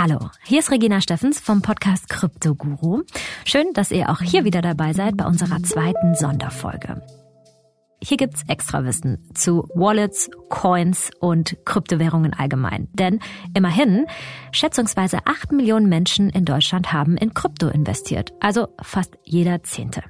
Hallo, hier ist Regina Steffens vom Podcast Krypto Guru. Schön, dass ihr auch hier wieder dabei seid bei unserer zweiten Sonderfolge. Hier gibt's Extrawissen zu Wallets, Coins und Kryptowährungen allgemein. Denn immerhin, schätzungsweise acht Millionen Menschen in Deutschland haben in Krypto investiert. Also fast jeder Zehnte.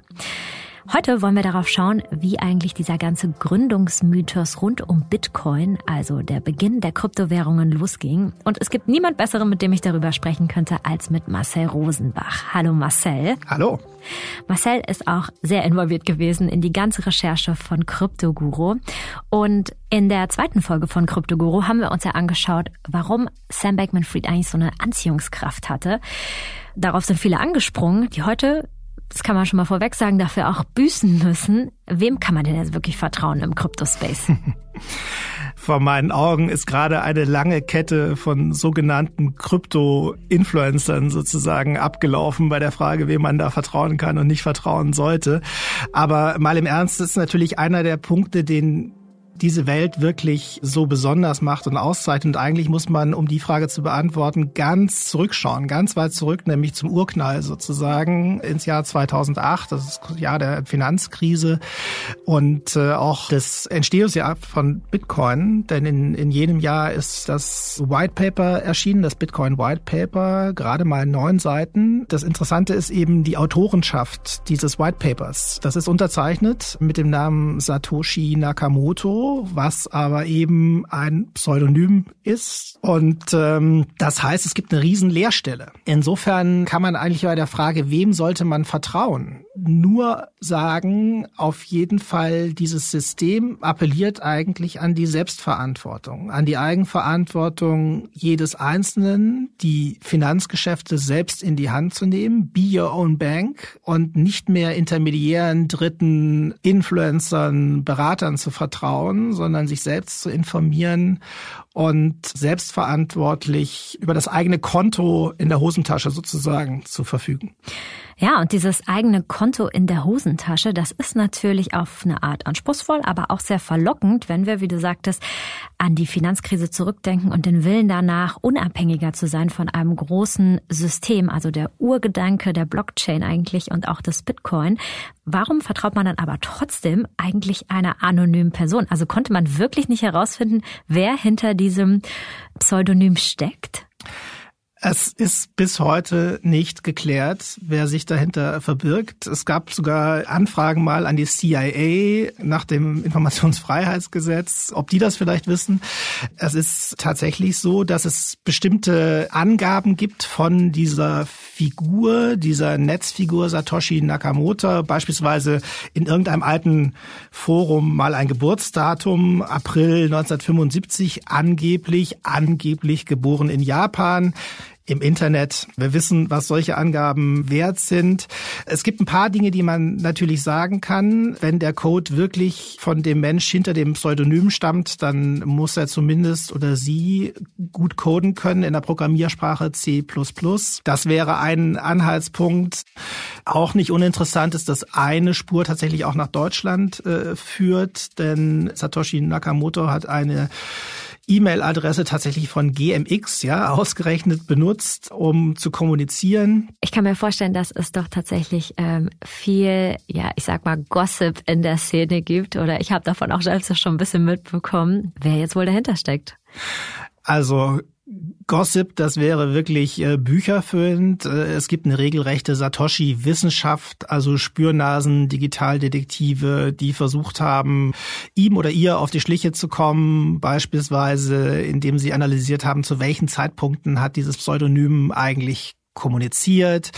Heute wollen wir darauf schauen, wie eigentlich dieser ganze Gründungsmythos rund um Bitcoin, also der Beginn der Kryptowährungen, losging. Und es gibt niemand Besseren, mit dem ich darüber sprechen könnte, als mit Marcel Rosenbach. Hallo Marcel. Hallo. Marcel ist auch sehr involviert gewesen in die ganze Recherche von Kryptoguru. Und in der zweiten Folge von Kryptoguru haben wir uns ja angeschaut, warum Sam Bankman-Fried eigentlich so eine Anziehungskraft hatte. Darauf sind viele angesprungen, die heute das kann man schon mal vorweg sagen, dafür auch büßen müssen. Wem kann man denn jetzt wirklich vertrauen im Kryptospace? Vor meinen Augen ist gerade eine lange Kette von sogenannten Krypto-Influencern sozusagen abgelaufen bei der Frage, wem man da vertrauen kann und nicht vertrauen sollte. Aber mal im Ernst ist natürlich einer der Punkte, den diese Welt wirklich so besonders macht und auszeichnet. Und eigentlich muss man, um die Frage zu beantworten, ganz zurückschauen, ganz weit zurück, nämlich zum Urknall sozusagen ins Jahr 2008, das ist das Jahr der Finanzkrise und äh, auch das Entstehungsjahr von Bitcoin, denn in, in jenem Jahr ist das White Paper erschienen, das Bitcoin White Paper, gerade mal neun Seiten. Das Interessante ist eben die Autorenschaft dieses White Papers. Das ist unterzeichnet mit dem Namen Satoshi Nakamoto was aber eben ein Pseudonym ist. Und ähm, das heißt, es gibt eine riesen Leerstelle. Insofern kann man eigentlich bei der Frage, wem sollte man vertrauen, nur sagen, auf jeden Fall, dieses System appelliert eigentlich an die Selbstverantwortung, an die Eigenverantwortung jedes Einzelnen, die Finanzgeschäfte selbst in die Hand zu nehmen, be your own bank und nicht mehr intermediären, dritten Influencern, Beratern zu vertrauen, sondern sich selbst zu informieren und selbstverantwortlich über das eigene Konto in der Hosentasche sozusagen zu verfügen. Ja, und dieses eigene Konto in der Hosentasche, das ist natürlich auf eine Art anspruchsvoll, aber auch sehr verlockend, wenn wir, wie du sagtest, an die Finanzkrise zurückdenken und den Willen danach, unabhängiger zu sein von einem großen System, also der Urgedanke der Blockchain eigentlich und auch des Bitcoin. Warum vertraut man dann aber trotzdem eigentlich einer anonymen Person? Also konnte man wirklich nicht herausfinden, wer hinter diesem Pseudonym steckt? Es ist bis heute nicht geklärt, wer sich dahinter verbirgt. Es gab sogar Anfragen mal an die CIA nach dem Informationsfreiheitsgesetz, ob die das vielleicht wissen. Es ist tatsächlich so, dass es bestimmte Angaben gibt von dieser Figur, dieser Netzfigur Satoshi Nakamoto, beispielsweise in irgendeinem alten Forum mal ein Geburtsdatum, April 1975, angeblich, angeblich geboren in Japan im Internet. Wir wissen, was solche Angaben wert sind. Es gibt ein paar Dinge, die man natürlich sagen kann. Wenn der Code wirklich von dem Mensch hinter dem Pseudonym stammt, dann muss er zumindest oder sie gut coden können in der Programmiersprache C++. Das wäre ein Anhaltspunkt. Auch nicht uninteressant ist, dass eine Spur tatsächlich auch nach Deutschland äh, führt, denn Satoshi Nakamoto hat eine E-Mail-Adresse tatsächlich von GMX, ja, ausgerechnet benutzt, um zu kommunizieren. Ich kann mir vorstellen, dass es doch tatsächlich ähm, viel, ja, ich sag mal, Gossip in der Szene gibt. Oder ich habe davon auch selbst schon ein bisschen mitbekommen, wer jetzt wohl dahinter steckt. Also Gossip, das wäre wirklich äh, bücherfüllend. Äh, es gibt eine regelrechte Satoshi-Wissenschaft, also Spürnasen, Digitaldetektive, die versucht haben, ihm oder ihr auf die Schliche zu kommen, beispielsweise indem sie analysiert haben, zu welchen Zeitpunkten hat dieses Pseudonym eigentlich kommuniziert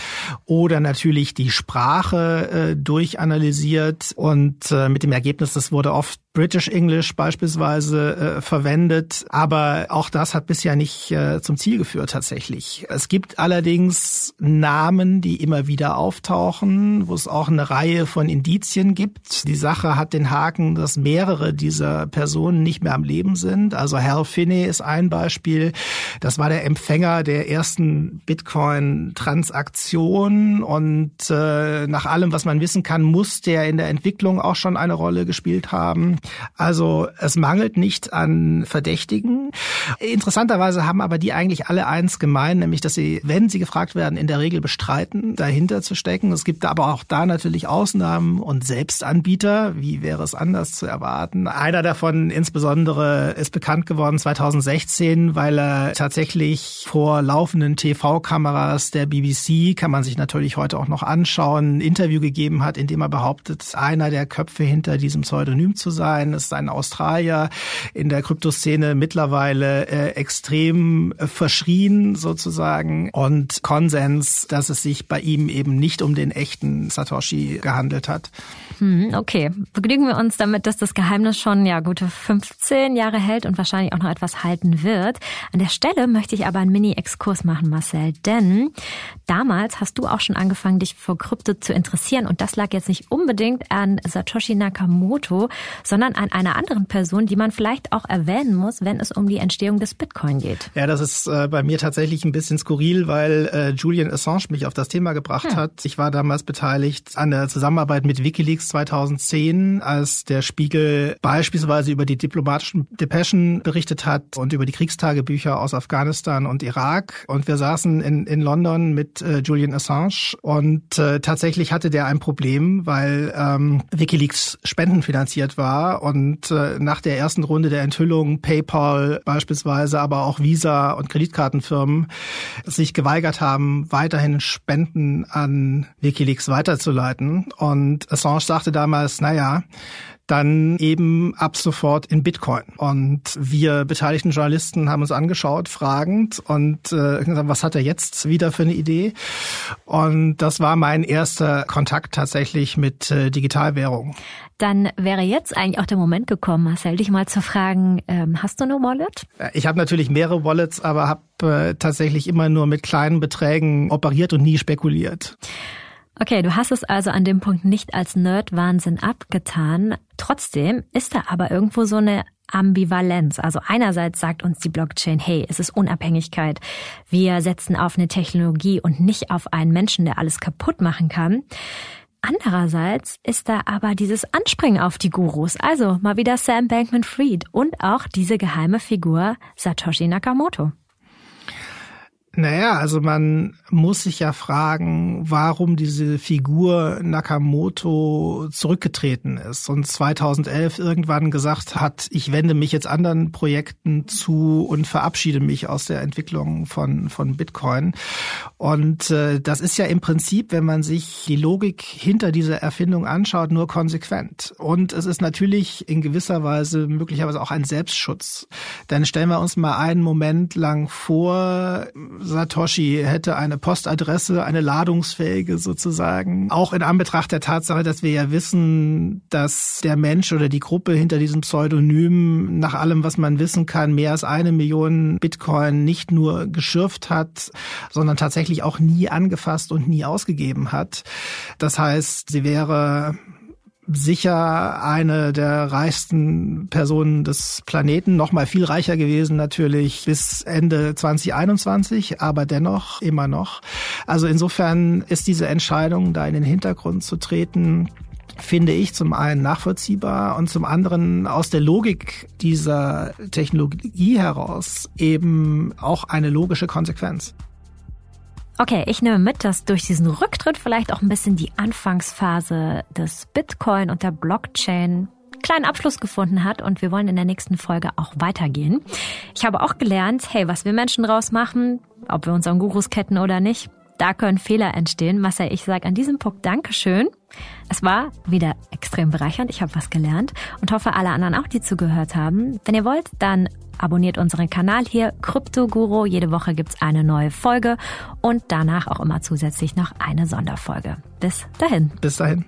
oder natürlich die Sprache äh, durchanalysiert und äh, mit dem Ergebnis, das wurde oft British English beispielsweise äh, verwendet, aber auch das hat bisher nicht äh, zum Ziel geführt tatsächlich. Es gibt allerdings Namen, die immer wieder auftauchen, wo es auch eine Reihe von Indizien gibt. Die Sache hat den Haken, dass mehrere dieser Personen nicht mehr am Leben sind. Also Hal Finney ist ein Beispiel. Das war der Empfänger der ersten Bitcoin-Transaktion und äh, nach allem, was man wissen kann, muss der in der Entwicklung auch schon eine Rolle gespielt haben. Also es mangelt nicht an Verdächtigen. Interessanterweise haben aber die eigentlich alle eins gemein, nämlich dass sie, wenn sie gefragt werden, in der Regel bestreiten, dahinter zu stecken. Es gibt aber auch da natürlich Ausnahmen und Selbstanbieter. Wie wäre es anders zu erwarten? Einer davon insbesondere ist bekannt geworden 2016, weil er tatsächlich vor laufenden TV-Kameras der BBC, kann man sich natürlich heute auch noch anschauen, ein Interview gegeben hat, in dem er behauptet, einer der Köpfe hinter diesem Pseudonym zu sein. Es ist ein Australier in der Kryptoszene mittlerweile äh, extrem äh, verschrien sozusagen und Konsens, dass es sich bei ihm eben nicht um den echten Satoshi gehandelt hat. Hm, okay, begnügen wir uns damit, dass das Geheimnis schon ja gute 15 Jahre hält und wahrscheinlich auch noch etwas halten wird. An der Stelle möchte ich aber einen Mini-Exkurs machen, Marcel, denn damals hast du auch schon angefangen, dich für Krypto zu interessieren und das lag jetzt nicht unbedingt an Satoshi Nakamoto, sondern an einer anderen Person, die man vielleicht auch erwähnen muss, wenn es um die Entstehung des Bitcoin geht. Ja, das ist äh, bei mir tatsächlich ein bisschen skurril, weil äh, Julian Assange mich auf das Thema gebracht hm. hat. Ich war damals beteiligt an der Zusammenarbeit mit WikiLeaks 2010, als der Spiegel beispielsweise über die diplomatischen Depeschen berichtet hat und über die Kriegstagebücher aus Afghanistan und Irak. Und wir saßen in, in London mit äh, Julian Assange und tatsächlich hatte der ein Problem, weil ähm, WikiLeaks spendenfinanziert war und äh, nach der ersten Runde der Enthüllung PayPal beispielsweise, aber auch Visa und Kreditkartenfirmen sich geweigert haben, weiterhin Spenden an WikiLeaks weiterzuleiten. Und Assange sagte damals, naja, dann eben ab sofort in Bitcoin. Und wir beteiligten Journalisten haben uns angeschaut, fragend und äh, gesagt, was hat er jetzt wieder für eine Idee? Und das war mein erster Kontakt tatsächlich mit äh, Digitalwährung. Dann wäre jetzt eigentlich auch der Moment gekommen, Marcel, dich mal zu fragen, ähm, hast du eine Wallet? Ich habe natürlich mehrere Wallets, aber habe äh, tatsächlich immer nur mit kleinen Beträgen operiert und nie spekuliert. Okay, du hast es also an dem Punkt nicht als Nerd-Wahnsinn abgetan. Trotzdem ist da aber irgendwo so eine Ambivalenz. Also einerseits sagt uns die Blockchain, hey, es ist Unabhängigkeit. Wir setzen auf eine Technologie und nicht auf einen Menschen, der alles kaputt machen kann. Andererseits ist da aber dieses Anspringen auf die Gurus, also mal wieder Sam Bankman-Fried und auch diese geheime Figur Satoshi Nakamoto. Naja, also man muss sich ja fragen, warum diese Figur Nakamoto zurückgetreten ist und 2011 irgendwann gesagt hat, ich wende mich jetzt anderen Projekten zu und verabschiede mich aus der Entwicklung von, von Bitcoin. Und äh, das ist ja im Prinzip, wenn man sich die Logik hinter dieser Erfindung anschaut, nur konsequent. Und es ist natürlich in gewisser Weise möglicherweise auch ein Selbstschutz. Denn stellen wir uns mal einen Moment lang vor, Satoshi hätte eine Postadresse, eine ladungsfähige sozusagen. Auch in Anbetracht der Tatsache, dass wir ja wissen, dass der Mensch oder die Gruppe hinter diesem Pseudonym nach allem, was man wissen kann, mehr als eine Million Bitcoin nicht nur geschürft hat, sondern tatsächlich auch nie angefasst und nie ausgegeben hat. Das heißt, sie wäre sicher eine der reichsten Personen des Planeten, noch mal viel reicher gewesen natürlich bis Ende 2021, aber dennoch immer noch. Also insofern ist diese Entscheidung, da in den Hintergrund zu treten, finde ich zum einen nachvollziehbar und zum anderen aus der Logik dieser Technologie heraus eben auch eine logische Konsequenz. Okay, ich nehme mit, dass durch diesen Rücktritt vielleicht auch ein bisschen die Anfangsphase des Bitcoin und der Blockchain kleinen Abschluss gefunden hat und wir wollen in der nächsten Folge auch weitergehen. Ich habe auch gelernt, hey, was wir Menschen draus machen, ob wir uns an Gurus ketten oder nicht, da können Fehler entstehen. Marcel, ich sage an diesem Punkt Dankeschön. Es war wieder extrem bereichernd. Ich habe was gelernt und hoffe, alle anderen auch, die zugehört haben. Wenn ihr wollt, dann abonniert unseren Kanal hier, Krypto Guru. Jede Woche gibt's eine neue Folge und danach auch immer zusätzlich noch eine Sonderfolge. Bis dahin. Bis dahin.